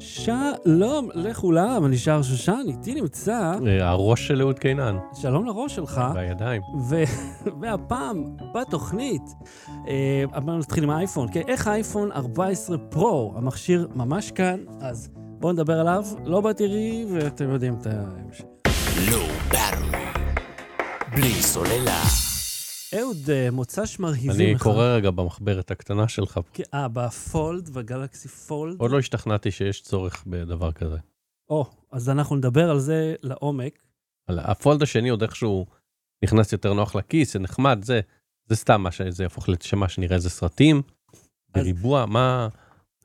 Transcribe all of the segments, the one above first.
שלום לכולם, אני שר שושן, איתי נמצא, אה, הראש של אהוד קינן, שלום לראש שלך, בידיים. ו... והפעם בתוכנית, אה, אמרנו נתחיל עם האייפון, כן, איך האייפון 14 פרו, המכשיר ממש כאן, אז בואו נדבר עליו, לא בתראי, ואתם יודעים את ההמשך. לא. בלי סוללה. אהוד, אה, מוצ"ש מרהיבים אני לך. קורא רגע במחברת הקטנה שלך. כן, אה, ב Fold, ב Galaxy Fold. עוד לא השתכנעתי שיש צורך בדבר כזה. או, אז אנחנו נדבר על זה לעומק. על ה Fold השני עוד איכשהו נכנס יותר נוח לכיס, זה נחמד, זה, זה סתם מה שזה יהפוך לשמה שנראה איזה סרטים, בריבוע, מה...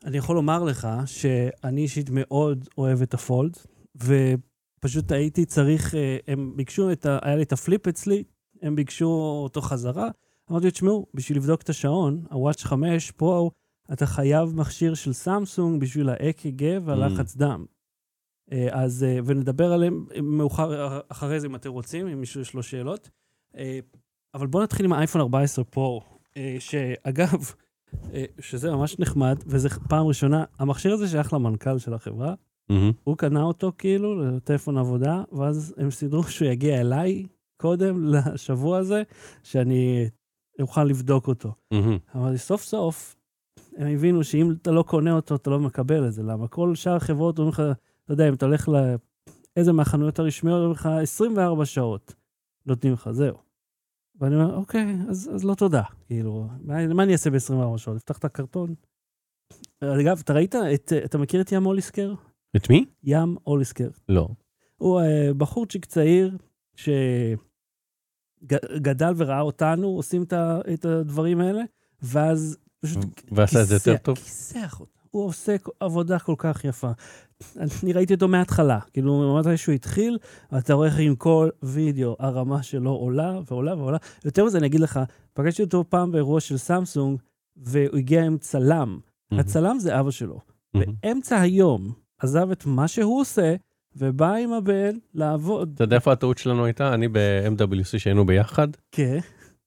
אני יכול לומר לך שאני אישית מאוד אוהב את ה Fold, ופשוט הייתי צריך, אה, הם ביקשו את ה... היה לי את ה Flip אצלי, הם ביקשו אותו חזרה. אמרתי, תשמעו, בשביל לבדוק את השעון, הוואץ' 5 פרו, אתה חייב מכשיר של סמסונג בשביל ה-אק"ג והלחץ דם. אה, אז, אה, ונדבר עליהם מאוחר אחרי זה אם אתם רוצים, אם מישהו יש לו שאלות. אה, אבל בואו נתחיל עם האייפון 14 פרו, אה, שאגב, אה, שזה ממש נחמד, וזו פעם ראשונה, המכשיר הזה שייך למנכ"ל של החברה, מהמם. הוא קנה אותו כאילו לטלפון עבודה, ואז הם סידרו שהוא יגיע אליי קודם לשבוע הזה, שאני אוכל לבדוק אותו. מהמם. אבל סוף סוף, הם הבינו שאם אתה לא קונה אותו, אתה לא מקבל את זה. למה? כל שאר החברות אומרים לך, אתה יודע, אם אתה הולך לאיזה מהחנויות הרשמיות, אומרים לך 24 שעות נותנים לך, זהו. ואני אומר, אוקיי, אז, אז לא תודה. כאילו, מה, מה אני אעשה ב-24 שעות? אפתח את הקרטון? אגב, אתה ראית, את, אתה מכיר את ים אוליסקר? את מי? ים אוליסקר. לא. הוא אה, בחורצ'יק צעיר שגדל וראה אותנו עושים את הדברים האלה, ואז פשוט ועשה את זה יותר כיסח- טוב? כיסח אותה. הוא עושה עבודה כל כך יפה. אני ראיתי אותו מההתחלה, כאילו, מתי שהוא התחיל, אתה רואה איך עם כל וידאו הרמה שלו עולה ועולה ועולה. יותר מזה, אני אגיד לך, פגשתי אותו פעם באירוע של סמסונג, והוא הגיע עם צלם. הצלם זה אבא שלו. מהמם. באמצע היום עזב את מה שהוא עושה, ובא עם הבן לעבוד. אתה יודע איפה הטעות שלנו הייתה? אני ב-MWC שהיינו ביחד, כן,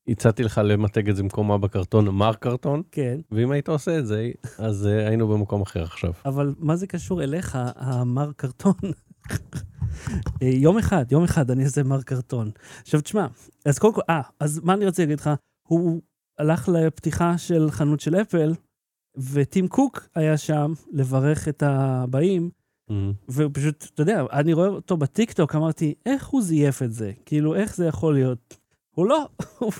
הצעתי לך למתג את זה במקום מה בקרטון, מר קרטון, כן, ואם היית עושה את זה, אז אה, היינו במקום אחר עכשיו. אבל מה זה קשור אליך, המר קרטון? אה, יום אחד, יום אחד אני אעשה מר קרטון. עכשיו, תשמע, אז קודם כל, אה, אז מה אני רוצה להגיד לך? הוא הלך לפתיחה של חנות של אפל, וטים קוק היה שם לברך את הבאים, מהמם. והוא פשוט, אתה יודע, אני רואה אותו בטיקטוק, אמרתי, איך הוא זייף את זה? כאילו, איך זה יכול להיות? הוא לא, הוא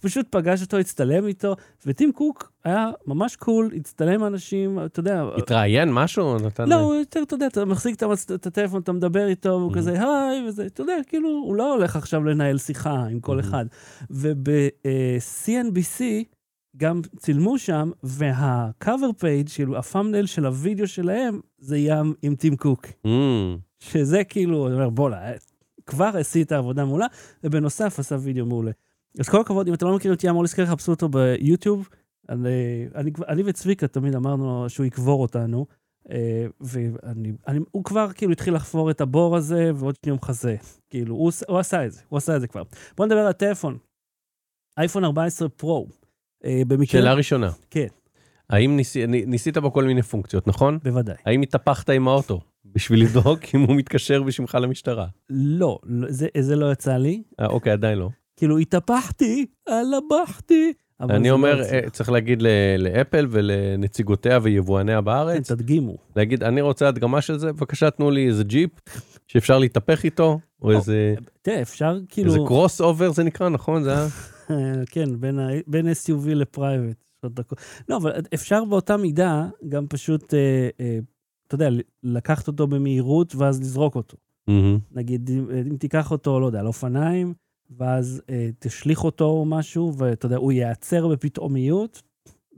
פשוט פגש אותו, הצטלם איתו, וטים קוק היה ממש קול, הצטלם עם אנשים, אתה יודע... התראיין משהו? נתן... לא, הוא יותר, אתה יודע, אתה מחזיק את הטלפון, אתה מדבר איתו, והוא Mhm. כזה, היי, וזה, אתה יודע, כאילו, הוא לא הולך עכשיו לנהל שיחה עם כל Mhm. אחד. וב-CNBC גם צילמו שם, וה-cover page, כאילו, הפאמנל של הוידאו שלהם, זה ים עם טים קוק. מהמם. שזה כאילו, אני אומר, בוא'נה, כבר עשית עבודה מעולה, ובנוסף עשה וידאו מעולה. אז כל הכבוד, אם אתם לא מכירים את ים אוליסקר, חפשו אותו ביוטיוב. אני, אני, אני וצביקה תמיד אמרנו שהוא יקבור אותנו, אה, ואני, אני, הוא כבר כאילו התחיל לחפור את הבור הזה, ועוד שנייה הוא מחזה. כאילו, הוא, הוא עשה את זה, הוא עשה את זה כבר. בואו נדבר על הטלפון. אייפון 14 פרו. אה, במקרה... שאלה ראשונה. כן. האם ניסי, נ- ניסית בו כל מיני פונקציות, נכון? בוודאי. האם התהפכת עם האוטו בשביל לבדוק אם הוא מתקשר בשמך למשטרה? לא, לא, זה, זה לא יצא לי. אה, אוקיי, עדיין לא. כאילו, התהפכתי, הלבחתי. אני לא אומר. אה, צריך להגיד ל- לאפל ולנציגותיה ויבואניה כן, בארץ, תדגימו. להגיד, אני רוצה הדגמה של זה, בבקשה תנו לי איזה ג'יפ שאפשר להתהפך איתו, או או, איזה תראה, אפשר כאילו... איזה cross over זה נקרא, נכון? זה היה... כן, בין, ה... בין SUV ל private. לא, אבל אפשר באותה מידה גם פשוט, אה, אה, אתה יודע, לקחת אותו במהירות ואז לזרוק אותו. מהמם. נגיד, אם, אם תיקח אותו, לא יודע, על אופניים, ואז אה, תשליך אותו או משהו, ואתה יודע, הוא ייעצר בפתאומיות,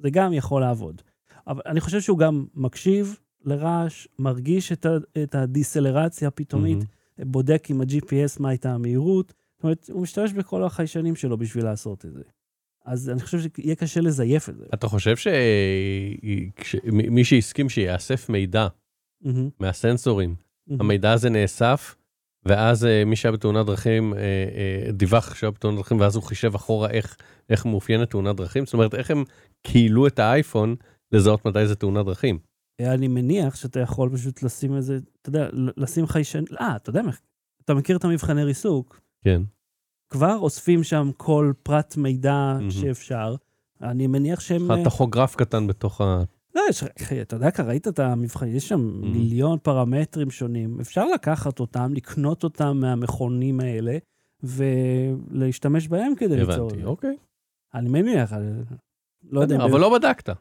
זה גם יכול לעבוד. אבל אני חושב שהוא גם מקשיב לרעש, מרגיש את, ה, את הדיסלרציה הפתאומית, מהמם. בודק עם ה-GPS מה הייתה המהירות. זאת אומרת, הוא משתמש בכל החיישנים שלו בשביל לעשות את זה. אז אני חושב שיהיה קשה לזייף את זה. אתה חושב שמי שהסכים שיאסף מידע מהמם, מהסנסורים, מהמם. המידע הזה נאסף, ואז אה, מי שהיה בתאונת דרכים אה, אה, דיווח שהיה בתאונת דרכים, ואז הוא חישב אחורה איך, איך מאופיינת תאונת דרכים? זאת אומרת, איך הם כילו את האייפון לזהות מתי זה תאונת דרכים? אני מניח שאתה יכול פשוט לשים איזה, אתה יודע, לשים חיישן, אה, אתה יודע אתה מכיר את המבחני ריסוק? כן. כבר אוספים שם כל פרט מידע מהמם. שאפשר. אני מניח שהם... יש לך טכוגרף קטן בתוך ה... לא, יש, אתה יודע, ראית את המבחן, יש שם Mm. מיליון פרמטרים שונים. אפשר לקחת אותם, לקנות אותם מהמכונים האלה, ולהשתמש בהם כדי ליצור את הבנתי. אוקיי. אני מניח, אני לא יודע, אבל לא בדקת.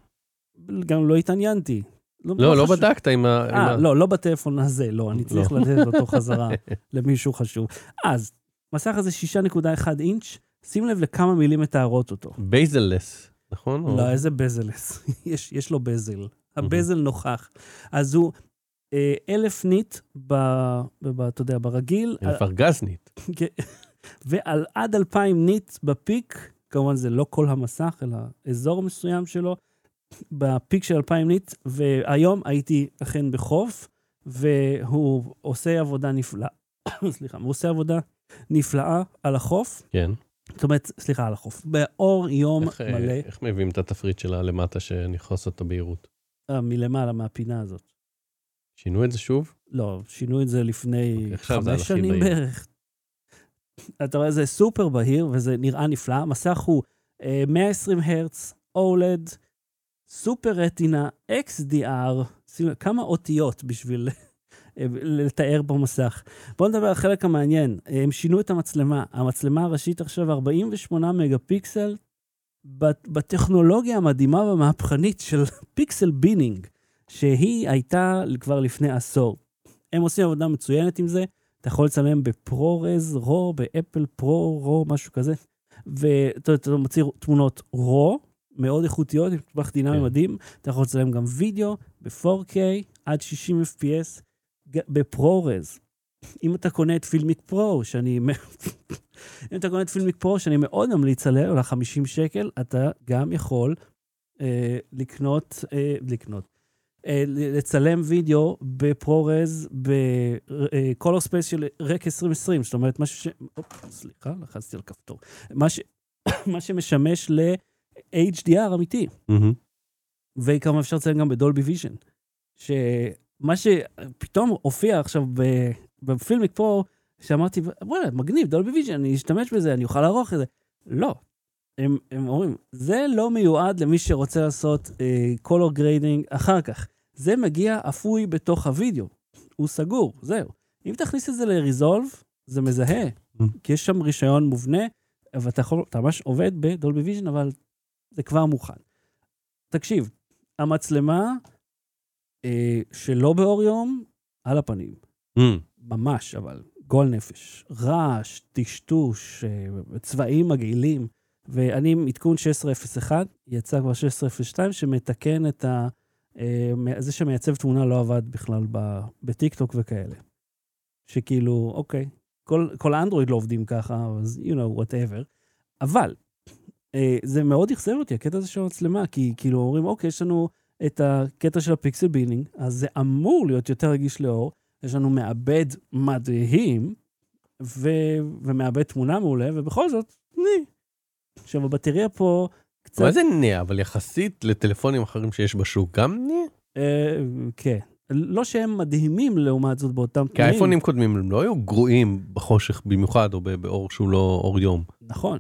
גם לא התעניינתי. לא, לא חשוב. בדקת עם ה... אה, לא, לא בטלפון הזה, לא, אני צריך לא. לתת אותו חזרה למישהו חשוב. אז, מסך הזה 6.1 אינץ', שים לב לכמה מילים מתארות אותו. bezel-less, נכון? או- לא, איזה bezel-less. יש, יש לו bezel. ה bezel נוכח. אז הוא אה, אלף nit, ב, ב, אתה יודע, ברגיל, אלף ארגזנית. כן. ועל עד 2,000 ניט בפיק, כמובן זה לא כל המסך, אלא אזור מסוים שלו, בפיק של 2,000 ניט, והיום הייתי אכן בחוף, והוא עושה עבודה נפלאה, סליחה, הוא עושה עבודה נפלאה על החוף, כן. זאת אומרת, סליחה, על החוף, באור יום איך, אה, מלא, איך מביאים את התפריט שלה למטה שנכנס את הבהירות? אה, מלמעלה, מהפינה הזאת. שינו את זה שוב? לא, שינו את זה לפני אוקיי, חמש שנים. בערך. אתה רואה, זה סופר בהיר וזה נראה נפלא. המסך הוא אה, 120 הרץ, אולד, סופר רטינה, XDR, כמה אותיות בשביל אה, לתאר במסך. בואו נדבר על החלק המעניין. הם שינו את המצלמה. המצלמה הראשית עכשיו 48 מגה פיקסל, בטכנולוגיה המדהימה והמהפכנית של pixel binning, שהיא הייתה כבר לפני עשור. הם עושים עבודה מצוינת עם זה, אתה יכול לצלם ב ProRes, raw, ב Apple Pro, raw, משהו כזה, ואתה אתה מוציא תמונות raw, מאוד איכותיות, עם טווח דינמי כן. מדהים, אתה יכול לצלם גם וידאו ב-4K עד 60 FPS ב ProRes. אם אתה קונה את Filmic Pro, שאני... אם אתה קונה את Filmic Pro, שאני מאוד ממליץ עליה, עולה 50 שקל, אתה גם יכול אה, לקנות, אה, לקנות, אה, לצלם וידאו ב ProRes ב color space של Rec 2020, זאת אומרת, משהו ש... אופ, סליחה, לחצתי על כפתור. מה, ש... מה שמשמש ל-HDR אמיתי. מהמם. וכמובן אפשר לצלם גם ב Dolby Vision. שמה שפתאום הופיע עכשיו ב Filmic פה, שאמרתי, וואלה, מגניב, Dolby Vision, אני אשתמש בזה, אני אוכל לערוך את זה. לא. הם, הם אומרים, זה לא מיועד למי שרוצה לעשות uh, color grading אחר כך. זה מגיע אפוי בתוך הוידאו. הוא סגור, זהו. אם תכניס את זה ל-resolve, זה מזהה, כי יש שם רישיון מובנה, ואתה יכול, אתה ממש עובד ב Dolby Vision, אבל זה כבר מוכן. תקשיב, המצלמה אה, שלא באור יום, על הפנים. מהמם. ממש, אבל גועל נפש. רעש, טשטוש, אה, צבעים מגעילים. ואני עם עדכון 16.01, יצא כבר 16.02, שמתקן את ה... אה, זה שמייצב תמונה לא עבד בכלל בטיקטוק וכאלה. שכאילו, אוקיי, כל, כל האנדרואיד לא עובדים ככה, אז you know, whatever. אבל, אה, זה מאוד אכזב אותי, הקטע הזה של המצלמה, כי כאילו אומרים, אוקיי, יש לנו את הקטע של ה pixel binning, אז זה אמור להיות יותר רגיש לאור, יש לנו מעבד מדהים, ו... ומעבד תמונה מעולה, ובכל זאת, ני. עכשיו, הבטריה פה קצת... מה זה נה? אבל יחסית לטלפונים אחרים שיש בשוק, גם נה? אה, כן. לא שהם מדהימים לעומת זאת באותם כי תנאים. האייפונים קודמים הם לא היו גרועים בחושך במיוחד, או באור שהוא לא אור יום. נכון,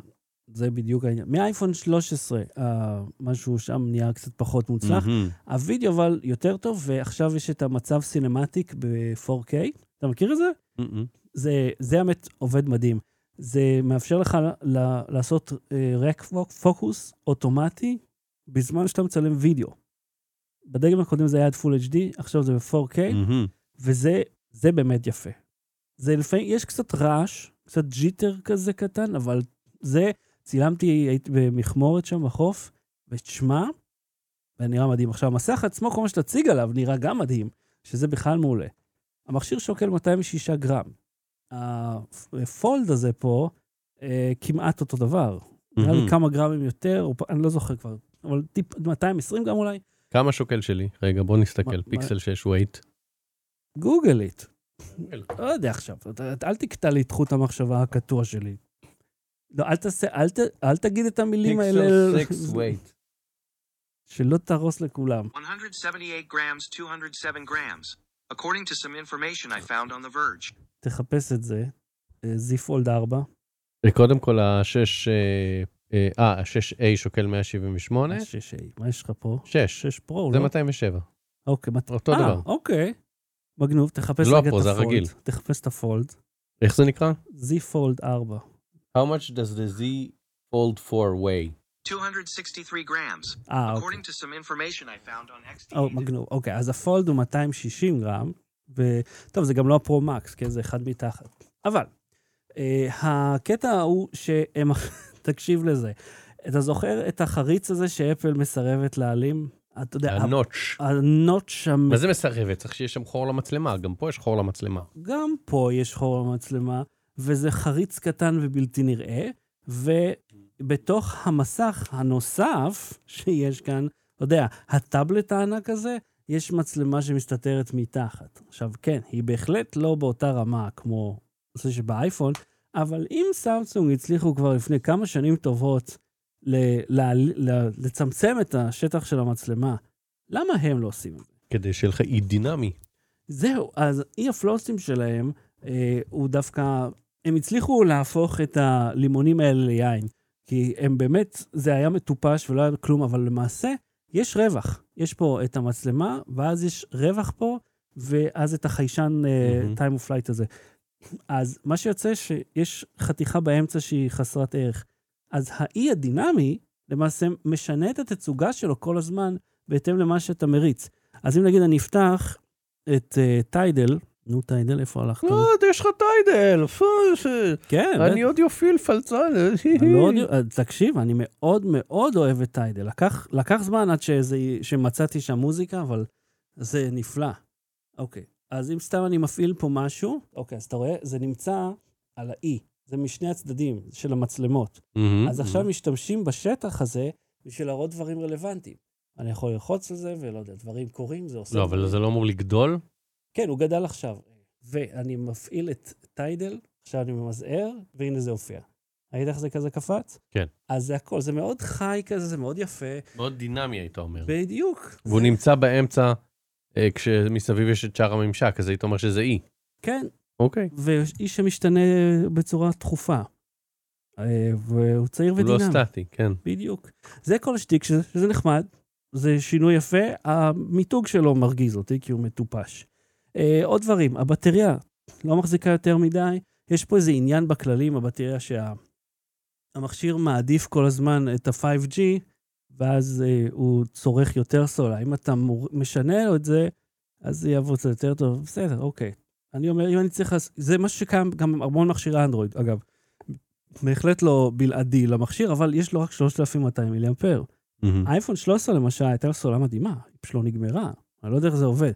זה בדיוק העניין. מאייפון 13, אה, משהו שם נהיה קצת פחות מוצלח. מהמם. הווידאו אבל יותר טוב, ועכשיו יש את המצב סינמטיק ב-4K. אתה מכיר את זה? מהמם. זה, זה האמת עובד מדהים. זה מאפשר לך ל- לעשות rack focus אוטומטי בזמן שאתה מצלם וידאו. בדגם הקודם זה היה עד full HD, עכשיו זה ב-4K, מהמם. וזה זה באמת יפה. זה לפעמים, יש קצת רעש, קצת jitter כזה קטן, אבל זה, צילמתי, הייתי במכמורת שם בחוף, ותשמע, זה נראה מדהים. עכשיו, המסך עצמו, כל מה שתציג עליו, נראה גם מדהים, שזה בכלל מעולה. המכשיר שוקל 206 גרם. ה Fold הזה פה, אה, כמעט אותו דבר. נראה לי. כמה גרמים יותר, או אני לא זוכר כבר, אבל טיפ, 220 גרם אולי. כמה שוקל שלי? רגע, בוא נסתכל. מה- פיקסל 6 weight. Google it. לא יודע עכשיו, אל תקטע לי את חוט המחשבה הקטוע שלי. לא, אל תעשה, אל, ת, אל תגיד את המילים האלה. פיקסל 6 weight. שלא תהרוס לכולם. 178 grams, 207 grams. According to some information I found on the Verge. תחפש את זה, אה, Z Fold 4. קודם כל ה-6, אה, ה-6A שוקל 178, 6A, מה יש לך פה? 6, 6 פרו, זה לא? 207. אוקיי, מת- אותו אה, דבר. אוקיי. מגנוב, תחפש לא רגע הפרו, את זה הפולד. הרגיל. תחפש את הפולד. איך זה נקרא? Fold 4. How much does the Z Fold 4 weigh? 263 grams. אה, אוקיי. According to some information I found on XD. או, מגנוב. אוקיי, אז הפולד הוא 260 גרם, וטוב, זה גם לא הפרו מקס, כן? זה אחד מתחת. אבל, אה, הקטע הוא שהם... תקשיב לזה. אתה זוכר את החריץ הזה שאפל מסרבת להעלים? אתה יודע, הנוטש. הנוט שם, מה זה מסרבת? צריך שיהיה שם חור למצלמה, גם פה יש חור למצלמה. גם פה יש חור במצלמה, וזה חריץ קטן ובלתי נראה, ובתוך המסך הנוסף שיש כאן, אתה יודע, הטאבלט הענק הזה, יש מצלמה שמסתתרת מתחת. עכשיו, כן, היא בהחלט לא באותה רמה כמו זה שבאייפון, אבל אם סמסונג הצליחו כבר לפני כמה שנים טובות ל- ל- ל- לצמצם את השטח של המצלמה, למה הם לא עושים את זה? כדי שיהיה לך אי דינמי. זהו, אז אי הפלוסים שלהם, אה, הוא דווקא, הם הצליחו להפוך את הלימונים האלה ליין. כי הם באמת, זה היה מטופש ולא היה כלום, אבל למעשה, יש רווח. יש פה את המצלמה, ואז יש רווח פה, ואז את החיישן מהמם. uh, time of flight הזה. אז מה שיוצא שיש חתיכה באמצע שהיא חסרת ערך. אז האי הדינמי, למעשה משנה את התצוגה שלו כל הזמן בהתאם למה שאתה מריץ. אז אם נגיד אני אפתח את Tidal, נו Tidal, איפה הלכת? לא, יש לך Tidal. כן, אני אודיופיל פלצן. אני לא אה, תקשיב, אני מאוד מאוד אוהב את Tidal. לקח, זמן עד שמצאתי שם מוזיקה, אבל זה נפלא. אוקיי, אז אם סתם אני מפעיל פה משהו, אוקיי, אז אתה רואה, זה נמצא על האי. זה משני הצדדים של המצלמות. אז עכשיו משתמשים בשטח הזה בשביל להראות דברים רלוונטיים. אני יכול ללחוץ על זה, ולא יודע, דברים קורים, זה עושה... לא, אבל. זה לא אמור לגדול? כן, הוא גדל עכשיו. ואני מפעיל את טיידל, עכשיו אני ממזער, והנה זה הופיע. ראית איך זה כזה קפץ? כן. אז זה הכל, זה מאוד חי כזה, זה מאוד יפה. מאוד דינמי, היית אומר. בדיוק. והוא נמצא באמצע, אה, כשמסביב יש את שאר הממשק, אז היית אומר שזה אי. כן, אוקיי. ואיש שמשתנה בצורה תכופה. אה, והוא צעיר הוא לא ודינמי. סטטי, כן. בדיוק. זה כל השטיק, שזה, שזה נחמד, זה שינוי יפה, המיתוג שלו מרגיז אותי כי הוא מטופש. אה, עוד דברים, הבטריה לא מחזיקה יותר מדי, יש פה איזה עניין בכללים, הבטריה שהמכשיר מעדיף כל הזמן את ה-5G, ואז אה, הוא צורך יותר סולר. אם אתה מור... משנה לו את זה, אז זה יעבוד קצת יותר טוב, בסדר, אוקיי. אני אומר, אם אני צריך... לעש- זה משהו שקיים גם בהמון מכשירי אנדרואיד, אגב. בהחלט לא בלעדי למכשיר, אבל יש לו רק 3,200 מיליאמפר. מהמם. אייפון 13 למשל, הייתה לו סוללה מדהימה, היא פשוט לא נגמרה. אני לא יודע איך זה עובד.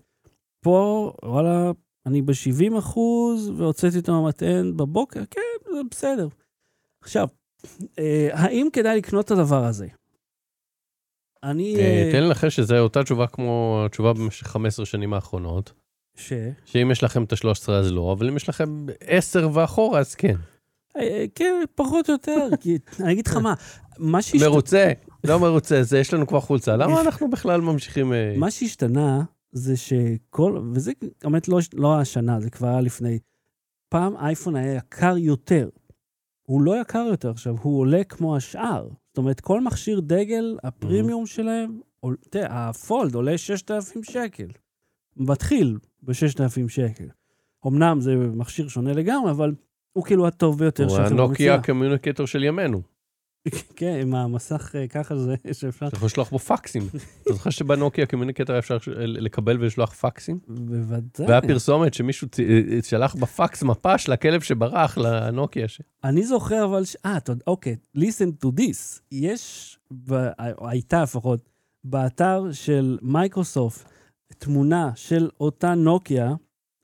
פה, וואלה, אני ב-70 אחוז, והוצאתי אותו מהמטען בבוקר, כן, זה בסדר. עכשיו, אה, האם כדאי לקנות את הדבר הזה? אני... אה, אה, תן לנחש שזה אותה תשובה כמו התשובה במשך 15 שנים האחרונות, ש... שאם יש לכם את ה-13 אז לא, אבל אם יש לכם 10 ואחורה אז כן. אה, כן, פחות או יותר, כי אני אגיד לך מה, מה שהשת- מרוצה, לא מרוצה, זה יש לנו כבר חולצה, למה אנחנו בכלל ממשיכים... אה, מה שהשתנה זה שכל, וזה באמת לא, לא השנה, זה כבר היה לפני. פעם אייפון היה יקר יותר. הוא לא יקר יותר עכשיו, הוא עולה כמו השאר. זאת אומרת, כל מכשיר דגל, הפרימיום שלהם, עול- תראה, ה Fold עולה 6,000 שקל. מתחיל ב-6,000 שקל. אמנם זה מכשיר שונה לגמרי, אבל הוא כאילו הטוב ביותר הוא שהחברה הנוקיה מציעה. ה Communicator של ימינו. כן, עם המסך אה, ככה זה, שאפשר... אתה יכול לשלוח בו פקסים. אתה זוכר שבנוקיה ה Communicator היה אפשר לקבל ולשלוח פקסים? בוודאי. והיה פרסומת שמישהו צ- אה, שלח בפקס מפה של הכלב שברח לנוקיה. ש- אני זוכר אבל. אה, אתה יודע, אוקיי, listen to this. יש. הייתה לפחות, באתר של מייקרוסופט, תמונה של אותה נוקיה,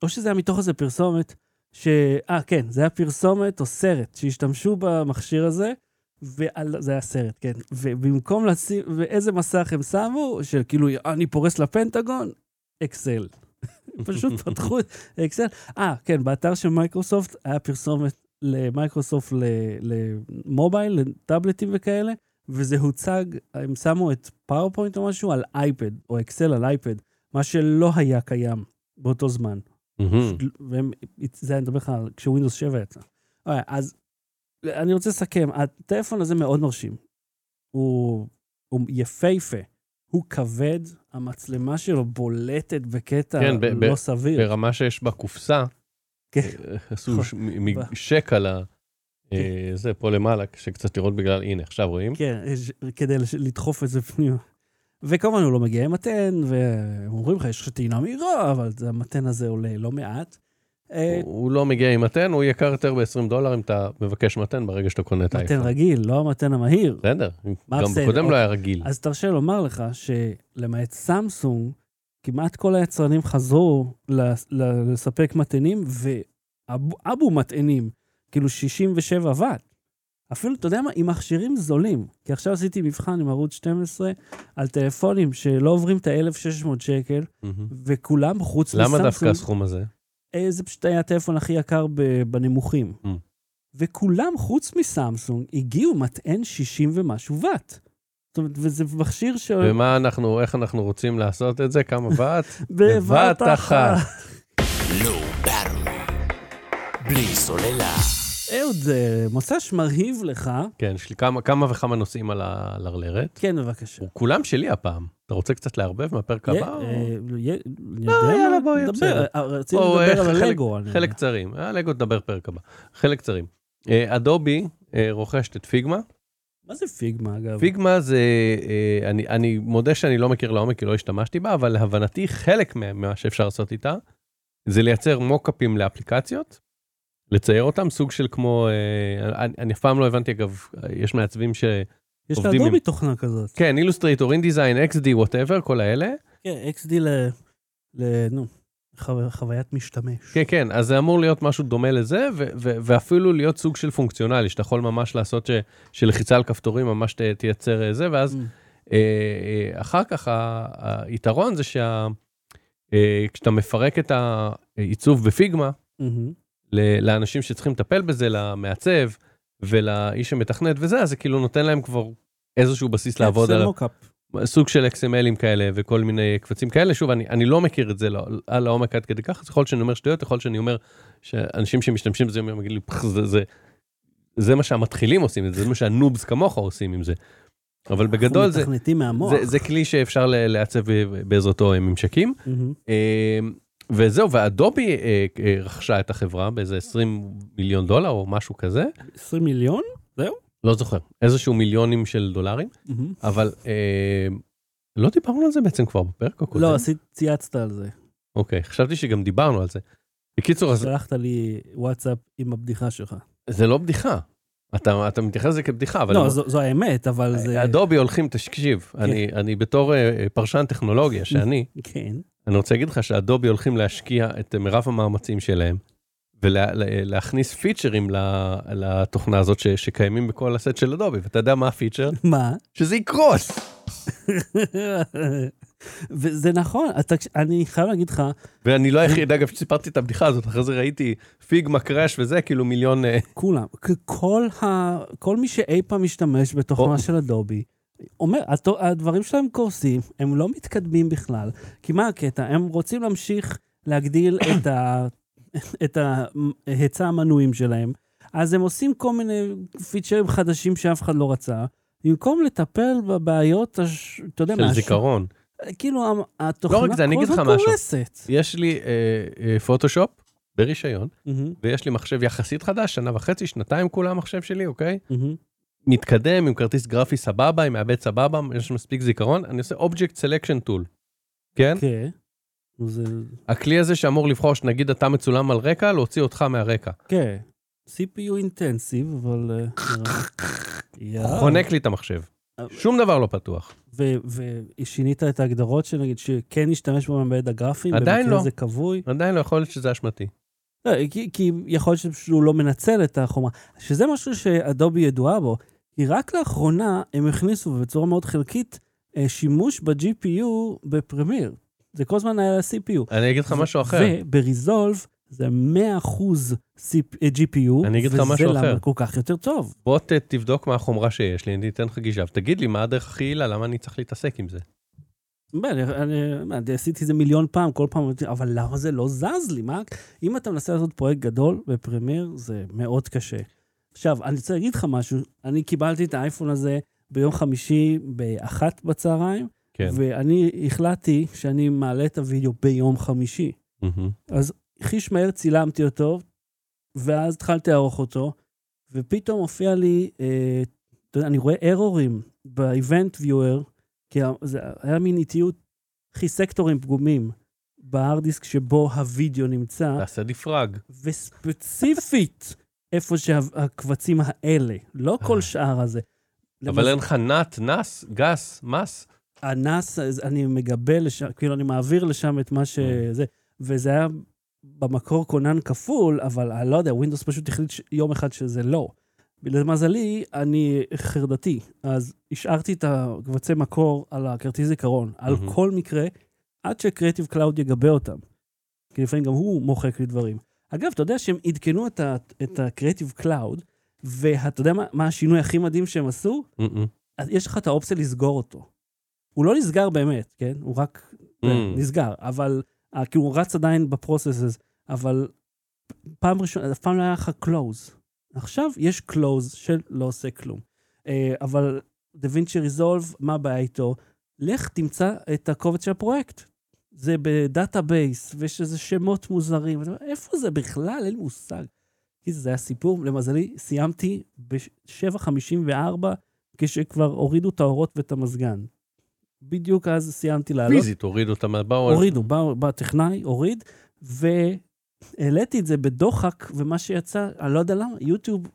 או שזה היה מתוך איזה פרסומת, ש... אה, כן, זה היה פרסומת או סרט שהשתמשו במכשיר הזה, ועל... זה היה סרט, כן. ובמקום לשים, ואיזה מסך הם שמו, של כאילו, אני פורץ לפנטגון, אקסל. פשוט פתחו את אקסל. אה, כן, באתר של מייקרוסופט היה פרסומת למייקרוסופט למובייל, לטאבלטים וכאלה, וזה הוצג, הם שמו את PowerPoint או משהו על אייפד, או אקסל על אייפד, מה שלא היה קיים באותו זמן. מהמם. והם, זה אני מדבר לך על כש Windows 7 יצא. אוקיי, אז אני רוצה לסכם, הטלפון הזה מאוד מרשים. הוא, הוא יפהפה, הוא כבד, המצלמה שלו בולטת בקטע כן, ב- ב- לא סביר. ברמה שיש בקופסה, כן. אה, עשו ש- משק על ה... אה, זה פה למעלה, שקצת לראות בגלל, הנה, עכשיו רואים? כן, יש- כדי לדחוף את זה פנימה. וכמובן הוא לא מגיע עם מתן, והם אומרים לך, יש לך טעינה מהירה, אבל המתן הזה עולה לא מעט. אה, הוא- לא מגיע עם מתן, הוא יקר יותר ב-20 דולר אם אתה מבקש מתן ברגע שאתה קונה את מתן האייפון. רגיל, לא המתן המהיר. בסדר, גם? בקודם לא אוקיי. היה רגיל. אז תרשה לומר לך שלמעט סמסונג, כמעט כל היצרנים חזרו לספק מטענים, ואבו מטענים, כאילו 67 ואט. אפילו, אתה יודע מה, עם מכשירים זולים. כי עכשיו עשיתי מבחן עם ערוץ 12 על טלפונים שלא עוברים את ה-1,600 שקל, מהמם. וכולם, חוץ מסמסונג... למה דווקא הסכום הזה? אה, זה פשוט היה הטלפון הכי יקר ב- בנמוכים. Mm. וכולם, חוץ מסמסונג, הגיעו מטען 60 ומשהו ואט. זאת אומרת, וזה מכשיר ש... ומה אנחנו, איך אנחנו רוצים לעשות את זה? כמה ואט? בבת אחת. בלי סוללה. אהוד, אה, מוצ"ש מרהיב לך. כן, יש לי כמה- כמה וכמה נושאים על הלרלרת. כן, בבקשה. כולם שלי הפעם. אתה רוצה קצת לערבב מהפרק הבא? או- אה, לא, יאללה? בואי. בסדר. אה, רצינו לדבר על הלגו. חלק. קצרים. הלגו תדבר פרק הבא. חלק קצרים. אדובי רוכשת את Figma. מה זה Figma, אגב? Figma זה, אני, אני מודה שאני לא מכיר לעומק כי לא השתמשתי בה, אבל להבנתי חלק מה- ממה שאפשר לעשות איתה, זה לייצר מוקאפים לאפליקציות, לצייר אותם, סוג של כמו, אה, אני, אף פעם לא הבנתי אגב, יש מעצבים ש... יש לאדובי עם- תוכנה כזאת. כן, Illustrator, InDesign, XD, whatever, כל האלה. כן, XD ל... ל- נו, חו- חוויית משתמש. כן, כן, אז זה אמור להיות משהו דומה לזה, ו- ו- ואפילו להיות סוג של פונקציונלי, שאתה יכול ממש לעשות ש- שלחיצה על כפתורים ממש ת- תייצר אה, זה, ואז Mm. אה, אה, אחר כך ה- היתרון זה שכשאתה מפרק את העיצוב בפיגמה, מהמם. לאנשים שצריכים לטפל בזה, למעצב ולאיש שמתכנת וזה, אז זה כאילו נותן להם כבר איזשהו בסיס לעבוד עליו. סוג של XMLים כאלה וכל מיני קבצים כאלה. שוב, אני, אני לא מכיר את זה לא, על העומק עד כדי כך, אז יכול להיות שאני אומר שטויות, יכול להיות שאני אומר שאנשים שמשתמשים בזה אומרים, לי, "פח, זה, זה, זה מה שהמתחילים עושים, זה מה שהנובס כמוך עושים עם זה. אבל בגדול זה. זה, זה כלי שאפשר לעצב בעזרתו ממשקים. מהמם. וזהו, ואדובי אה, אה, רכשה את החברה באיזה 20 מיליון דולר או משהו כזה, 20 מיליון? לא זוכר, איזשהו מיליונים של דולרים, מהמם. אבל אה, לא דיברנו על זה בעצם כבר בפרק הקודם. לא, עשית, צייצת על זה. אוקיי, חשבתי שגם דיברנו על זה. בקיצור, אז שלחת לי וואטסאפ עם הבדיחה שלך. זה לא בדיחה. אתה, אתה מתייחס לזה כבדיחה, אבל... לא, זו זו האמת, אבל זה... אדובי הולכים, תקשיב, אני, אני בתור אה, פרשן טכנולוגיה, שאני, כן. אני רוצה להגיד לך שאדובי הולכים להשקיע את מרב המאמצים שלהם, ולהכניס פיצ'רים ל- לתוכנה הזאת ש, שקיימים בכל הסט של אדובי, ואתה יודע מה הפיצ'ר? מה? שזה יקרוס. וזה נכון, אתה, אני חייב להגיד לך, ואני לא היחיד, אגב, שסיפרתי את הבדיחה הזאת, אחרי זה ראיתי פיגמה קראש וזה, כאילו מיליון... אה, כולם, כל, ה, כל מי שאי פעם משתמש בתוכנה. של אדובי, אומר, הדברים שלהם קורסים, הם לא מתקדמים בכלל. כי מה הקטע? הם רוצים להמשיך להגדיל את, ה, את ההיצע המנויים שלהם, אז הם עושים כל מיני פיצ'רים חדשים שאף אחד לא רצה, במקום לטפל בבעיות, הש- אתה יודע של מה, זיכרון. כאילו ה- התוכנה לא רק זה, אני אגיד לך משהו. יש לי אה, אה, פוטושופ ברישיון, מהמם, ויש לי מחשב יחסית חדש, שנה וחצי, שנתיים כולה המחשב שלי, אוקיי? מהמם. מתקדם עם כרטיס גרפי סבבה, עם מעבד סבבה, יש מספיק זיכרון, אני עושה object selection tool. כן? כן. זה... הכלי הזה שאמור לבחור שנגיד אתה מצולם על רקע, להוציא אותך מהרקע. כן. CPU אינטנסיב, אבל... אה. חונק לי את המחשב. שום דבר לא פתוח. ושינית את ההגדרות שנגיד שכן נשתמש במעבד הגרפי? עדיין לא. זה כבוי? עדיין לא יכול להיות שזה אשמתי. לא, כי, כי יכול להיות שהוא לא מנצל את החומרה. שזה משהו שאדובי ידועה בו. כי רק לאחרונה הם הכניסו בצורה מאוד חלקית אה, שימוש ב-GPU בפרמיר. זה כל הזמן היה ל-CPU. אני אגיד לך משהו אחר. ובריזולב זה 100% CP, אה, GPU, אני אגיד לך משהו וזה אחר. למה כל כך יותר טוב. בוא ת, תבדוק מה החומרה שיש לי, אני אתן לך גישה, ותגיד לי מה הדרך הכי יעילה, למה אני צריך להתעסק עם זה. אני, אני, אני עשיתי את זה מיליון פעם, כל פעם, אמרתי, אבל למה זה לא זז לי? מה? אם אתה מנסה לעשות פרויקט גדול בפרמייר, זה מאוד קשה. עכשיו, אני רוצה להגיד לך משהו, אני קיבלתי את האייפון הזה ביום חמישי באחת בצהריים, כן. ואני החלטתי שאני מעלה את הוידאו ביום חמישי. מהמם. אז חיש מהר צילמתי אותו, ואז התחלתי לערוך אותו, ופתאום הופיע לי, אה, אני רואה ארורים ב-Event Viewer, כי זה היה מין איטיות, הכי סקטורים פגומים בהארד דיסק שבו הוידאו נמצא, תעשה דיפרג. וספציפית איפה שהקבצים האלה, לא כל שאר הזה. אבל למז- אין לך נאט, נאס, גס, מס. הנאס, אז אני מגבה לשם, כאילו, אני מעביר לשם את מה שזה, וזה היה במקור כונן כפול, אבל אני לא יודע, ווינדוס פשוט החליט ש- יום אחד שזה לא. למזלי, אני חרדתי, אז השארתי את הקבצי מקור על הכרטיס זיכרון, על מהמם. כל מקרה, עד שקריאטיב קלאוד יגבה אותם. כי לפעמים גם הוא מוחק לי דברים. אגב, אתה יודע שהם עדכנו את ה- את ה Creative Cloud, ואתה יודע מה, מה השינוי הכי מדהים שהם עשו? מהמם. אז יש לך את האופציה לסגור אותו. הוא לא נסגר באמת, כן? הוא רק Mm. נסגר, אבל, אה, כי הוא רץ עדיין ב process, אבל פעם ראשונה, אף פעם לא היה לך close. עכשיו יש close שלא עושה כלום. אה, אבל DaVinci Resolve, מה הבעיה איתו? לך תמצא את הקובץ של הפרויקט. זה ב database, ויש איזה שמות מוזרים. איפה זה בכלל? אין מושג. זה היה סיפור, למזלי, סיימתי ב-7.54, כשכבר הורידו את האורות ואת המזגן. בדיוק אז סיימתי לעלות. פיזית, הוריד אותה מהבאו. הורידו, בא, הטכנאי, הוריד, והעליתי את זה בדוחק, ומה שיצא, אני לא יודע למה, יוטיוב,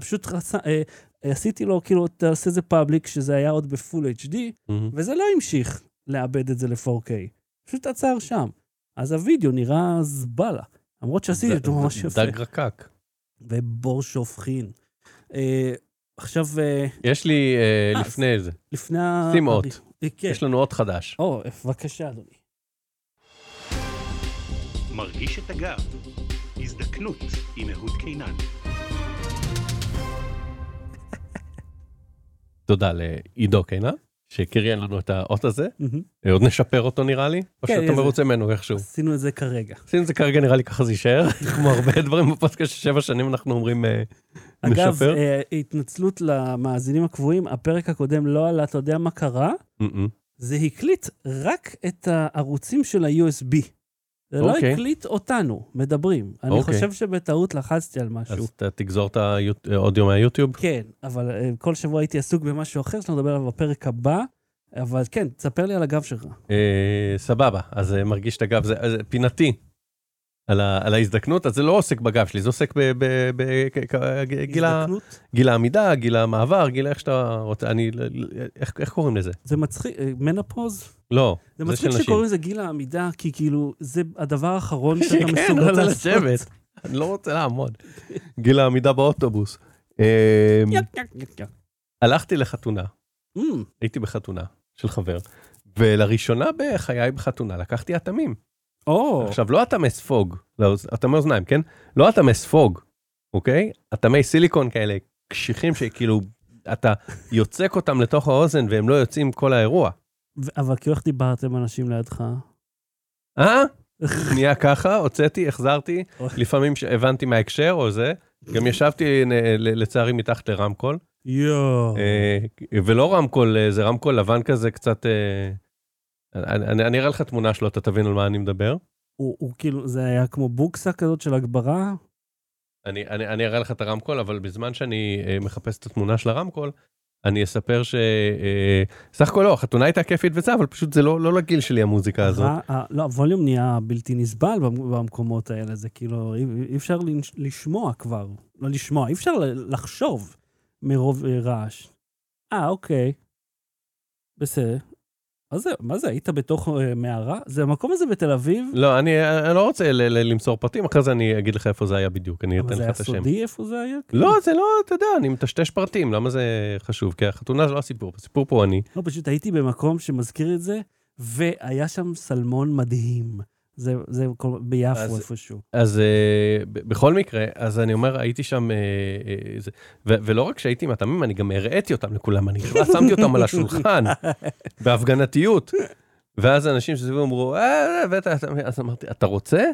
פשוט רצה, אה, עשיתי לו, כאילו, תעשה זה פאבליק, שזה היה עוד בפול HD, מהמם. וזה לא המשיך לעבד את זה ל-4K, פשוט עצר שם. אז הווידאו נראה זבלה, למרות שעשיתי אותו ממש יפה. דג רקק. ובור שופכין. אה, עכשיו, אה, יש לי אה, אה, לפני זה, לפני ה... שים אות. אה, כן. יש לנו עוד חדש. או, בבקשה, אדוני. מרגיש את הגב. הזדקנות עם אהוד קינן. תודה לעידו קינן, שקריין לנו את האות הזה. אה, עוד נשפר אותו נראה לי? או כן, שאתה מרוצה ממנו איכשהו? עשינו את זה כרגע. עשינו את זה כרגע נראה לי ככה זה יישאר, כמו הרבה דברים בפודקאסט ששבע שנים אנחנו אומרים אה, אגב, נשפר. אה, התנצלות למאזינים הקבועים, הפרק הקודם לא עלה, אתה יודע מה קרה? מהמם. זה הקליט רק את הערוצים של ה-USB. זה לא אוקיי. הקליט אותנו, מדברים. אני אוקיי. חושב שבטעות לחצתי על משהו. אז אתה תגזור את האודיו מהיוטיוב. כן, אבל אה, כל שבוע הייתי עסוק במשהו אחר שאנחנו נדבר עליו בפרק הבא. אבל כן, תספר לי על הגב שלך. אה, סבבה, אז אה, מרגיש את הגב, זה זה פינתי. על ה- על ההזדקנות, אז זה לא עוסק בגב שלי, זה עוסק בגיל? העמידה, גיל המעבר, גיל איך שאתה רוצה, אני, איך איך קוראים לזה? זה מצחיק, אה, מנופוז? לא, זה זה של מצחיק נשים. שקוראים לזה גיל העמידה, כי כאילו, זה הדבר האחרון שאתה כן, מסוגל רוצה לעשות. לשבת. אני לא רוצה לעמוד. גיל העמידה באוטובוס. אה. הלכתי לחתונה, Mm, הייתי בחתונה של חבר, ולראשונה בחיי בחתונה לקחתי אטמים. או, עכשיו, לא אטמי ספוג, לא, אטמי אוזניים, כן? לא אטמי ספוג, אוקיי? אטמי סיליקון כאלה, קשיחים שכאילו, אתה יוצק אותם לתוך האוזן והם לא יוצאים כל האירוע. ו- אבל כאילו איך דיברתם אנשים לידך? אה? נהיה ככה, הוצאתי, החזרתי. לפעמים הבנתי מההקשר או זה, גם ישבתי ל- לצערי מתחת לרמקול, יואו. אה, ולא רמקול, אה, זה רמקול לבן כזה קצת... אני אני- אראה לך תמונה שלו, אתה תבין על מה אני מדבר. הוא הוא כאילו, זה היה כמו בוקסה כזאת של הגברה? אני, אני, אני אראה לך את הרמקול, אבל בזמן שאני אה, מחפש את התמונה של הרמקול, אני אספר ש... אה, סך הכל לא, החתונה הייתה כיפית וזה, אבל פשוט זה לא, לא לגיל שלי המוזיקה הזאת. לא, הווליום נהיה בלתי נסבל במ- במקומות האלה, זה כאילו, אי אי אפשר לשמוע כבר. לא לשמוע, אי אפשר לחשוב מרוב אה, רעש. אה, אוקיי. בסדר. מה זה, מה זה, היית בתוך אה, מערה? זה המקום הזה בתל אביב? לא, אני, אני לא רוצה ל- ל- למסור פרטים, אחרי זה אני אגיד לך איפה זה היה בדיוק, אני אבל אתן זה לך היה את השם. סודי איפה זה היה? לא, זה לא, אתה יודע, אני מטשטש פרטים, למה זה חשוב? כי החתונה זה לא הסיפור, הסיפור פה אני. לא, פשוט הייתי במקום שמזכיר את זה, והיה שם סלמון מדהים. זה, זה ביפו איפשהו. אז ב- בכל מקרה, אז אני אומר, הייתי שם, אה, אה, זה- ו- ולא רק שהייתי עם התמים, אני גם הראיתי אותם לכולם, אני כבר שמתי אותם על השולחן, בהפגנתיות. ואז אנשים שסביבו אמרו, אה, הבאת, אתה-" אז אמרתי, אתה רוצה?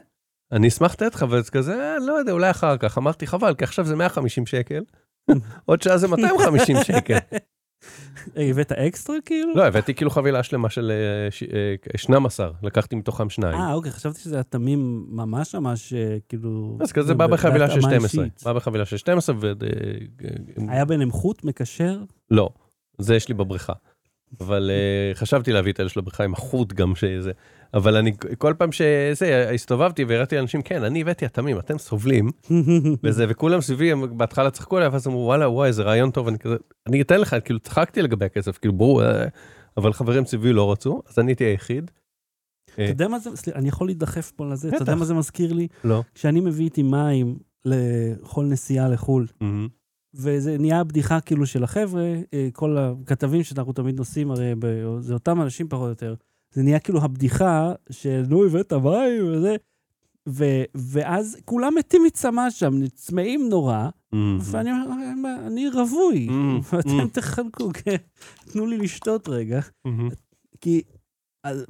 אני אשמח לתת לך, וזה כזה, "אה, לא יודע, אולי אחר כך. אמרתי, חבל, כי עכשיו זה 150 שקל, עוד שעה זה 250 שקל. אה, הבאת אקסטרה כאילו? לא, הבאתי כאילו חבילה שלמה של אה, ש- אה, 12, לקחתי מתוכם שניים. אה, אוקיי, חשבתי שזה התמים ממש ממש, אה, כאילו... אז כזה בא בחבילה של בהתאמה 12, אישית. בא בחבילה של 12, ו... היה ביניהם חוט מקשר? לא, זה יש לי בבריכה. אבל אה, חשבתי להביא את אלה של הבריכה עם החוט גם שזה. אבל אני כל פעם שזה, הסתובבתי והראיתי לאנשים, כן, אני הבאתי התמים, אתם סובלים, וזה, וכולם סביבי, הם בהתחלה צחקו עליי, ואז אמרו, וואלה, וואי, זה רעיון טוב, אני כזה, אני אתן לך, כאילו, צחקתי לגבי הכסף, כאילו, ברור, אה, אבל חברים סביבי לא רצו, אז אני הייתי היחיד. אתה יודע מה זה, סליחה, אני יכול להידחף פה לזה, אתה יודע. מה זה מזכיר לי? לא. כשאני מביא איתי מים לכל נסיעה לחו"ל. וזה נהיה בדיחה כאילו של החבר'ה, אה, כל הכתבים שאנחנו תמיד נוסעים, הרי זה אותם אנשים פחות או יותר. זה נהיה כאילו הבדיחה של נו, הבאת מים וזה. ו- ואז כולם מתים מצמא שם, צמאים נורא, מהמם. ואני אומר, "אין בעיה, אני רווי, Mm, ואתם mm. תחלקו, תנו לי לשתות רגע. מהמם. כי אז,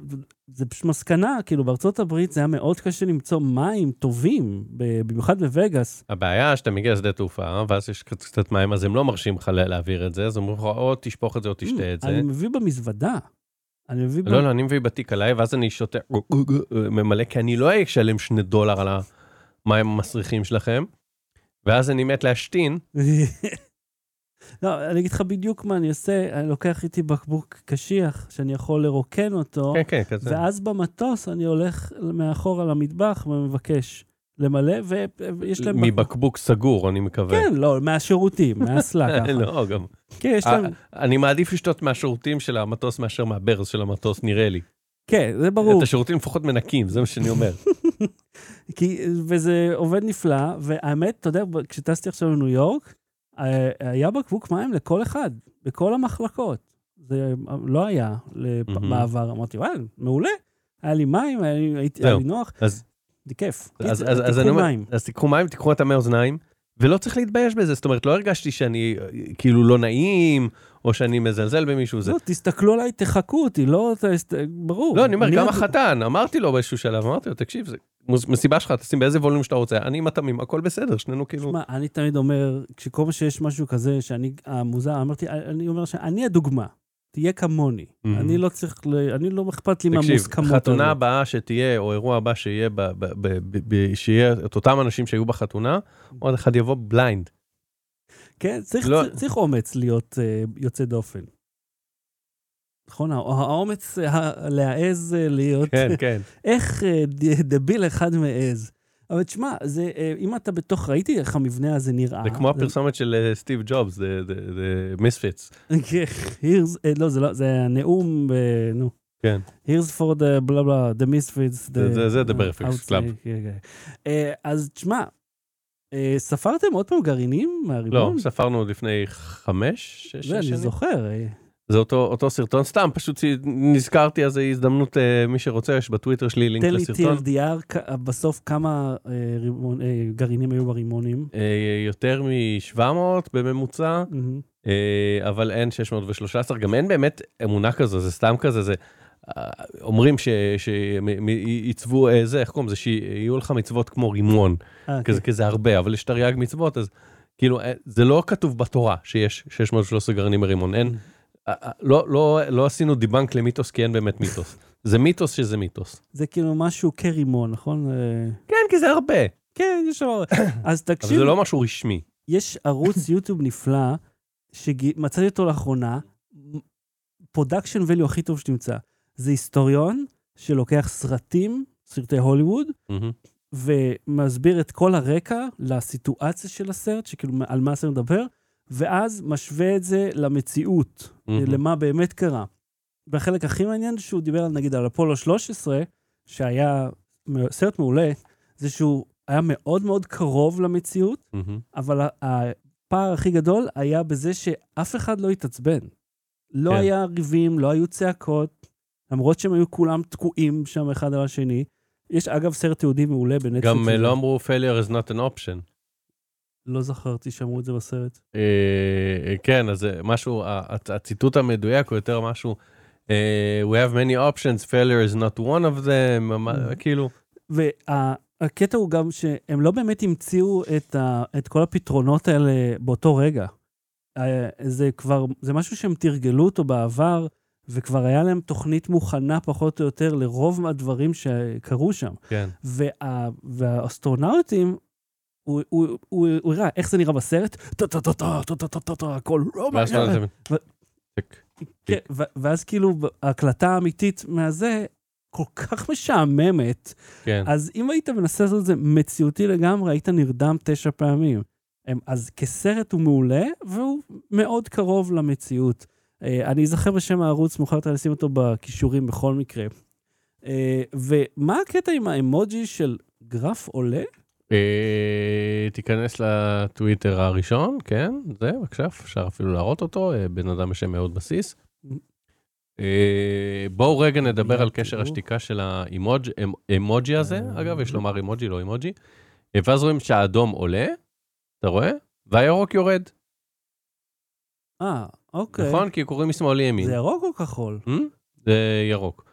זה פשוט מסקנה, כאילו בארצות הברית זה היה מאוד קשה למצוא מים טובים, במיוחד בווגאס. הבעיה שאתה מגיע לשדה תעופה, ואז יש קצת- מים, אז הם לא מרשים לך לה- להעביר את זה, אז אומרים לך, או תשפוך את זה או תשתה את זה. אני מביא במזוודה. אני מביא... לא, לא, אני מביא בתיק עליי, ואז אני שותה, ממלא, כי אני לא אשלם שני דולר על המים המסריחים שלכם, ואז אני מת להשתין. לא, אני אגיד לך בדיוק מה אני עושה, אני לוקח איתי בקבוק קשיח, שאני יכול לרוקן אותו, כן, כן, כזה. ואז במטוס אני הולך מאחורה למטבח ומבקש למלא, ויש להם... בקבוק- מבקבוק סגור, אני מקווה. כן, לא, מהשירותים, מהאסלה ככה. לא, גם. כן, יש להם... אני מעדיף לשתות מהשירותים של המטוס מאשר מהברז של המטוס, נראה לי. כן, זה ברור. את השירותים לפחות מנקים, זה מה שאני אומר. כי, וזה עובד נפלא, והאמת, אתה יודע, כשטסתי עכשיו לניו יורק, אה, היה בקבוק מים לכל אחד, בכל המחלקות. זה לא היה. בעבר. אמרתי, וואי, מעולה. היה לי מים, היה לי, הייתי, היה. לי נוח, אז זה כיף. אז, קיצר, אז, אז תיקחו אני מים. אז תיקחו מים, תיקחו את המי אוזניים, ולא צריך להתבייש בזה, זאת אומרת, לא הרגשתי שאני כאילו לא נעים, או שאני מזלזל במישהו, זה... לא, תסתכלו עליי, תחקו אותי, לא, תסת- ברור. לא, אני אומר, גם עוד- החתן, אמרתי לו באיזשהו שלב, אמרתי לו, תקשיב, זה מסיבה שלך, תשים באיזה ווליום שאתה רוצה, אני עם התמים, הכל בסדר, שנינו כאילו... שמע, אני תמיד אומר, כשכל פעם שיש משהו כזה, שאני, המוזר, אמרתי, אני אומר שאני הדוגמה, תהיה כמוני. מהמם. אני לא צריך, ל- אני לא אכפת לי תקשיב, מהמוסכמות. חתונה האלה. הבאה שתהיה, או אירוע הבא שיהיה, ב- ב- ב- ב- ב- שיהיה את אותם אנשים שהיו בחתונה, עוד אחד יבוא blind. כן, צריך, לא. צריך, צריך אומץ להיות uh, יוצא דופן. נכון, הא- האומץ להעז uh, להיות, כן, כן. איך ד- דביל אחד מעז. אבל תשמע, זה, uh, אם אתה בתוך, ראיתי איך המבנה הזה נראה. זה כמו הפרסומת של אה, סטיב ג'ובס, the misfits. כן, here's, uh, לא, זה לא, זה הנאום, ב, נו. כן. Here's for the blah blah, the misfits. זה- The outside, Club. אה, אז תשמע, אה, ספרתם עוד פעם גרעינים לא, מהריבון? ספרנו עוד לפני חמש, שש שש אני שנים. זוכר. אה, זה אותו, אותו סרטון, סתם, פשוט נזכרתי, אז זו הזדמנות, אה, מי שרוצה, יש בטוויטר שלי לינק תן לי לסרטון. TLDR, כ- בסוף כמה אה, רימון- אה, גרעינים היו ברימונים? אה, יותר מ-700 בממוצע, מהמם. אה, אבל אין 613, גם אין באמת אמונה כזו, זה סתם כזה, זה... אה, אומרים שיצבו, זה, איך קוראים לזה, שיהיו לך מצוות כמו רימון, אה, כזה, כן. כזה הרבה, אבל יש תרי"ג מצוות, אז כאילו, אה, זה לא כתוב בתורה שיש 613 גרעינים ברימון, אין, אה, אה, לא, לא, לא עשינו דיבנק למיתוס, כי אין באמת מיתוס. זה מיתוס שזה מיתוס. זה כאילו משהו כרימון, נכון? אה, כן, כי זה הרבה, כן, יש שם... אז אבל תקשיב, זה לא משהו רשמי. יש ערוץ יוטיוב נפלא, שמצאתי אותו לאחרונה, production value הכי טוב שתמצא. זה היסטוריון שלוקח סרטים, סרטי הוליווד. ומסביר את כל הרקע לסיטואציה של הסרט, שכאילו על מה הסרט מדבר, ואז משווה את זה למציאות, מהמם. למה באמת קרה. והחלק הכי מעניין שהוא דיבר על, נגיד, על אפולו 13, שהיה סרט מעולה, זה שהוא היה מאוד מאוד קרוב למציאות, מהמם. אבל הפער הכי גדול היה בזה שאף אחד לא התעצבן. לא כן. היה ריבים, לא היו צעקות, למרות שהם היו כולם תקועים שם אחד על השני. יש אגב סרט תיעודי מעולה בנטפליקס. גם אה, לא אמרו failure is not an option. לא זכרתי שאמרו את זה בסרט. אה, אה, כן, אז זה משהו, הציטוט המדויק הוא יותר משהו, אה, we have many options, failure is not one of them, מה- כאילו, והקטע הוא גם שהם לא באמת המציאו את, ה, את כל הפתרונות האלה באותו רגע. אה, זה כבר, זה משהו שהם תרגלו אותו בעבר, וכבר היה להם תוכנית מוכנה פחות או יותר לרוב מהדברים שקרו שם. כן. וה, והאסטרונאוטים, הוא, הוא, הוא, הוא הראה איך זה נראה בסרט, טה-טה-טה-טה-טה-טה-טה, הכל, לא ואז לא מבין. כן, ואז כאילו, ההקלטה האמיתית מהזה, כל כך משעממת. כן. אז אם היית מנסה לעשות את זה מציאותי לגמרי, היית נרדם תשע פעמים. אז כסרט הוא מעולה, והוא מאוד קרוב למציאות. אה, אני אזכר בשם הערוץ, מאוחר יותר לשים אותו בכישורים בכל מקרה. אה, ומה הקטע עם האמוג'י של גרף עולה? אה, תיכנס לטוויטר הראשון, כן, זה, בבקשה, אפשר אפילו להראות אותו, אה, בן אדם בשם מאוד בסיס. אה, בואו רגע נדבר על קשר. השתיקה של האמוג'י הזה, אה. אגב, יש לומר אמוג'י, לא אמוג'י. אה, ואז רואים שהאדום עולה, אתה רואה? והירוק יורד, אה, אוקיי. נכון? כי קוראים משמאל לימין. זה ירוק או כחול? זה ירוק.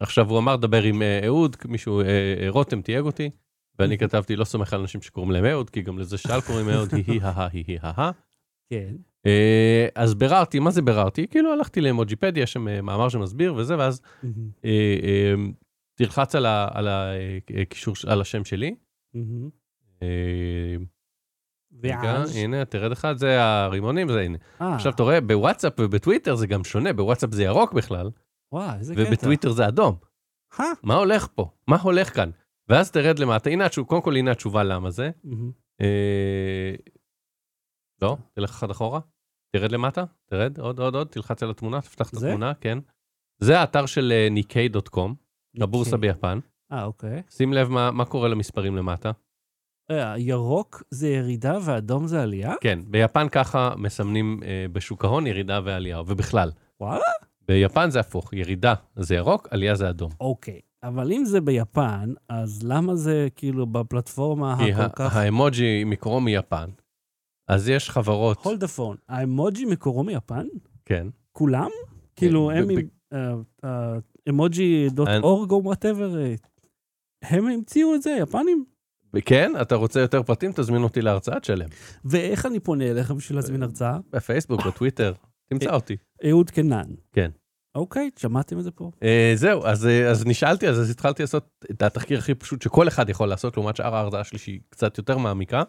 עכשיו הוא אמר דבר עם אה, אהוד, מישהו, אה, אה, רותם תייג אותי, ואני כתבתי לא סומך על אנשים שקוראים להם אהוד, כי גם לזה שאל קוראים אהוד, היא הא היא היא הא. כן. אה, אז ביררתי, מה זה ביררתי? כאילו הלכתי לאמוג'יפדיה, יש שם אה, מאמר שמסביר וזה, ואז אה, אה, תלחץ על ה- על הקישור, על השם שלי. ואז? הנה, תרד אחד, זה הרימונים, זה הנה. עכשיו אתה רואה, בוואטסאפ ובטוויטר זה גם שונה, בוואטסאפ זה ירוק בכלל, וואי, איזה קטע. ובטוויטר זה אדום. אה? מה הולך פה? מה הולך כאן? ואז תרד למטה, הנה התשובה, קודם כל הנה התשובה למה זה. אה, לא, תלך אחד אחורה, תרד למטה, תרד, עוד, עוד, עוד, תלחץ על התמונה, תפתח את? התמונה, כן. זה האתר של אה, ניקיי.קום, הבורסה. ביפן. אה, אוקיי. שים לב מה, מה קורה למספרים למטה. אה, ירוק זה ירידה ואדום זה עלייה? כן, ביפן ככה מסמנים אה, בשוק ההון ירידה ועלייה, ובכלל. וואלה? ביפן זה הפוך, ירידה זה ירוק, עלייה זה אדום. אוקיי. אבל אם זה ביפן, אז למה זה כאילו בפלטפורמה הכל כך... האמוג'י מקורו מיפן, אז יש חברות, הולד הפון. האמוג'י מקורו מיפן? כן, כולם? כאילו, ב- הם עם... אה, אה, אמוג'י dot org או whatever, הם המציאו את זה, יפנים? כן, אתה רוצה יותר פרטים, תזמין אותי להרצאה תשלם. ואיך אני פונה אליך בשביל אה, להזמין הרצאה? בפייסבוק, בטוויטר, תמצא אותי. אהוד קנן. כן. אוקיי, שמעתם את זה פה? אה, זהו, אז, אה, נשאלתי, אז, התחלתי לעשות את התחקיר הכי פשוט שכל אחד יכול לעשות, לעומת שאר ההרצאה שלי שהיא קצת יותר מעמיקה,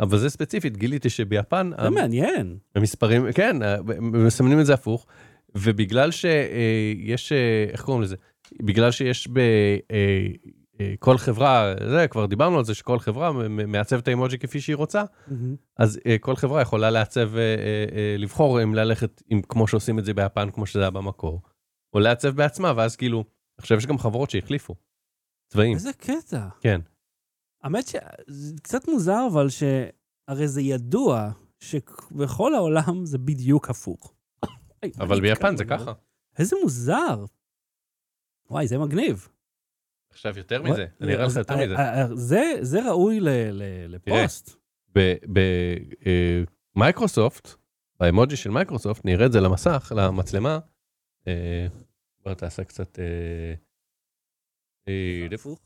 אבל זה ספציפית, גיליתי שביפן, זה מעניין. המספרים, כן, אה, מסמנים את זה הפוך, ובגלל שיש, איך קוראים לזה? בגלל שיש בכל חברה, זה, כבר דיברנו על זה, שכל חברה מעצבת את האימוג'י כפי שהיא רוצה, אז אה, כל חברה יכולה לעצב, אה, אה, אה, לבחור אם ללכת עם, כמו שעושים את זה ביפן, כמו שזה היה במקור, או לעצב בעצמה, ואז כאילו, עכשיו יש גם חברות שהחליפו צבעים, איזה קטע. כן. האמת שזה קצת מוזר, אבל שהרי זה ידוע שבכל העולם זה בדיוק הפוך. אבל ביפן זה כאן, ככה. איזה מוזר. וואי, זה מגניב. עכשיו יותר מזה, לך יותר אה, מזה. אה, אה, זה- זה ראוי ל- ל- לפוסט. במייקרוסופט, באמוג'י של מייקרוסופט, נראה את זה למסך, למצלמה. בוא תעשה קצת... הפוך.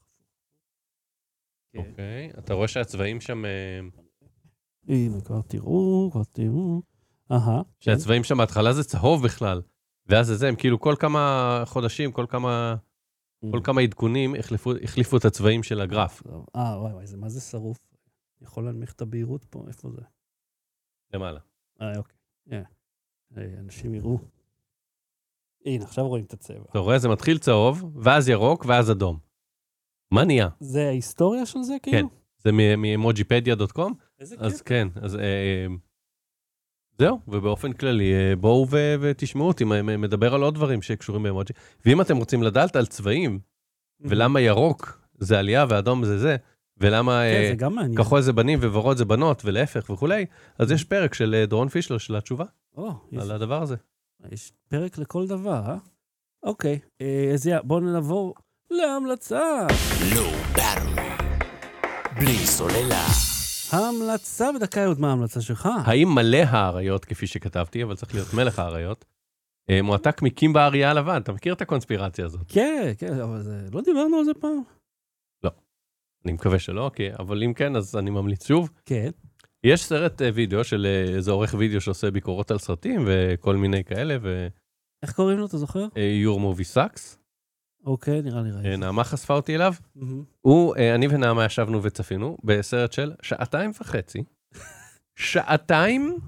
כן. אוקיי, אתה רואה שהצבעים שם, הנה, כבר תראו, כבר תראו. אהה. כן. שהצבעים שם בהתחלה זה צהוב בכלל, ואז זה זה, הם כאילו כל כמה חודשים, כל כמה, כל כמה עדכונים החליפו, החליפו את הצבעים של הגרף. אה, וואי וואי, זה מה זה שרוף? יכול להנמיך את הבהירות פה? איפה זה? למעלה. אה, אוקיי. אה, אה, אנשים יראו. הנה, עכשיו רואים את הצבע. אתה רואה, זה מתחיל צהוב, ואז ירוק, ואז אדום. מה נהיה? זה ההיסטוריה של זה, כאילו? זה מאמוג'יפדיה.קום? איזה אז קטע. כן, אז אה, זהו, ובאופן כללי, אה, בואו ו- ותשמעו אותי, מדבר על עוד דברים שקשורים באמוג'י. ואם אתם רוצים לדעת על צבעים, ולמה ירוק זה עלייה ואדום זה זה, ולמה כן, אה, זה. כחול זה בנים וורוד זה בנות, ולהפך וכולי, אז יש פרק של אה, דורון פישלר של התשובה או, יש- על הדבר הזה. יש פרק לכל דבר, אה? אוקיי, אה, אז יא, בואו נעבור להמלצה. בלי סוללה. המלצה בדקה יוד, מה ההמלצה שלך? האם מלא האריות, כפי שכתבתי, אבל צריך להיות מלך האריות, אה, מועתק מקימבה האריה הלבן, אתה מכיר את הקונספירציה הזאת? כן, כן, אבל זה... לא דיברנו על זה פעם? אני מקווה שלא, כי, אבל אם כן, אז אני ממליץ שוב. כן. יש סרט אה, וידאו של אה, איזה עורך וידאו שעושה ביקורות על סרטים וכל מיני כאלה, ו- איך קוראים לו, אתה זוכר? אה, Your Movie Sucks, אוקיי, נראה לי ראיתי. נעמה חשפה אותי אליו. הוא, אה, אני ונעמה ישבנו וצפינו בסרט של שעתיים וחצי. שעתיים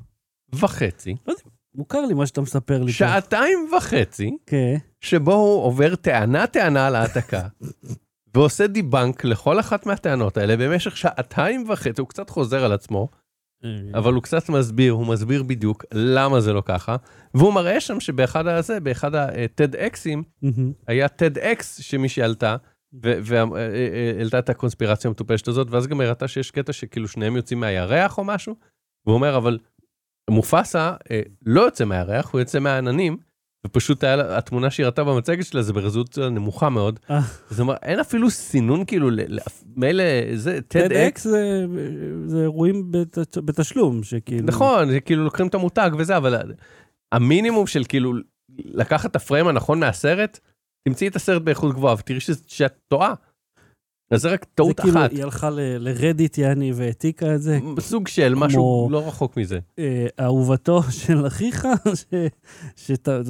וחצי. מוכר לי מה שאתה מספר לי. שעתיים וחצי, כן. שבו הוא עובר טענה-טענה על העתקה, ועושה דיבנק לכל אחת מהטענות האלה במשך שעתיים וחצי, הוא קצת חוזר על עצמו, אבל הוא קצת מסביר, הוא מסביר בדיוק למה זה לא ככה, והוא מראה שם שבאחד הזה, באחד ה-TED-Xים, מהמם. היה TED-X שמישהי עלתה, והעלתה את הקונספירציה המטופשת הזאת, ואז גם הראתה שיש קטע שכאילו שניהם יוצאים מהירח או משהו, והוא אומר, אבל מופסה אה, לא יוצא מהירח, הוא יוצא מהעננים, ופשוט היה, לה- התמונה שהיא ראתה במצגת שלה זה ברזולוציה נמוכה מאוד. אה. זאת אומרת, אין אפילו סינון כאילו, מילא זה TEDx, TEDx זה- זה אירועים בת- בתשלום, שכאילו... נכון, כאילו לוקחים את המותג וזה, אבל המינימום של כאילו לקחת את הפריים הנכון מהסרט, תמצאי את הסרט באיכות גבוהה ותראי שאת טועה. אז זה רק זה טעות כאילו, אחת, היא הלכה לרדיט, יעני, והעתיקה את זה. סוג של משהו לא רחוק מזה. אה, אהובתו של אחיך,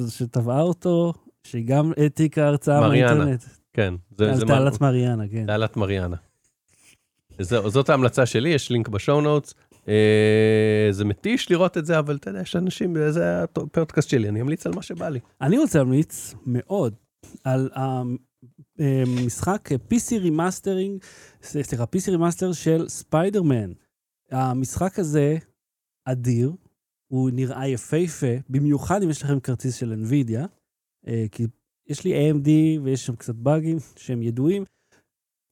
שתבעה אותו, שהיא גם העתיקה הרצאה. מהאינטרנט. כן, זה על זה תעלת מריאנה, כן. תעלת מריאנה. זאת ההמלצה שלי, יש לינק ב show notes. אה, זה מתיש לראות את זה, אבל אתה יודע, יש אנשים, זה הפודקאסט שלי, אני אמליץ על מה שבא לי. אני רוצה להמליץ מאוד על המשחק PC remastering, סליחה, PC remaster של ספיידרמן. המשחק הזה אדיר, הוא נראה יפהפה, במיוחד אם יש לכם כרטיס של NVIDIA, אה, כי יש לי AMD ויש שם קצת באגים שהם ידועים.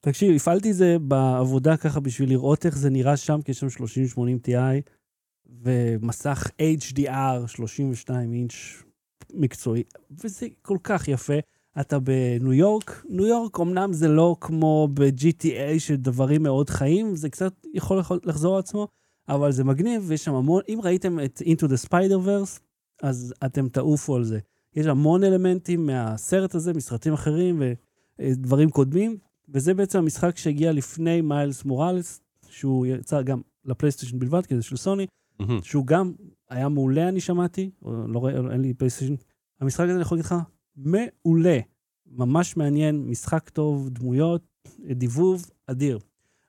תקשיב, הפעלתי את זה בעבודה ככה בשביל לראות איך זה נראה שם, כי יש שם 3080 Ti ומסך HDR 32 אינץ' מקצועי, וזה כל כך יפה. אתה בניו יורק, ניו יורק אמנם זה לא כמו ב-GTA שדברים מאוד חיים, זה קצת יכול לח- לחזור על עצמו, אבל זה מגניב ויש שם המון, אם ראיתם את Into the Spider-Verse, אז אתם תעופו על זה. יש המון אלמנטים מהסרט הזה, מסרטים אחרים ודברים קודמים, וזה בעצם המשחק שהגיע לפני מיילס מוראלס, שהוא יצא גם לפלייסטיישן בלבד, כי זה של סוני, מהמם. שהוא גם היה מעולה, אני שמעתי, או לא אין לי פלייסטיישן. המשחק הזה, אני יכול להגיד לך, מעולה. ממש מעניין, משחק טוב, דמויות, דיבוב, אדיר.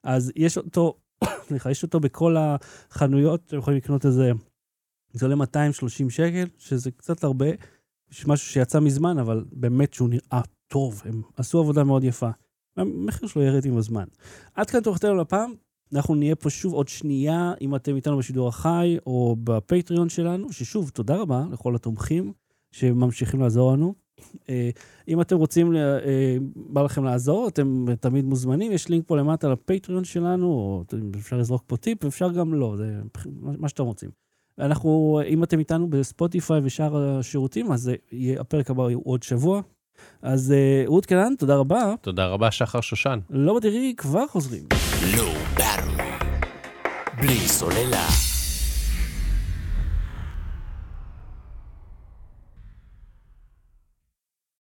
אז יש אותו, סליחה, יש אותו בכל החנויות, אתם יכולים לקנות איזה, זה עולה 230 שקל, שזה קצת הרבה, יש משהו שיצא מזמן, אבל באמת שהוא נראה טוב, הם עשו עבודה מאוד יפה. המחיר שלו ירד עם הזמן. עד כאן תורכתנו לפעם. אנחנו נהיה פה שוב עוד שנייה, אם אתם איתנו בשידור החי או בפטריון שלנו, ששוב, תודה רבה לכל התומכים שממשיכים לעזור לנו. אה, אם אתם רוצים, אה, בא לכם לעזור, אתם תמיד מוזמנים, יש לינק פה למטה לפטריון שלנו, או אפשר לזרוק פה טיפ, אפשר גם לא, זה מה שאתם רוצים. אנחנו, אם אתם איתנו בספוטיפיי ושאר השירותים, אז יהיה, הפרק הבא הוא עוד שבוע. אז אה, רות קנן, תודה רבה. תודה רבה, שחר שושן. לא בדירי, כבר חוזרים. Battery. בלי סוללה.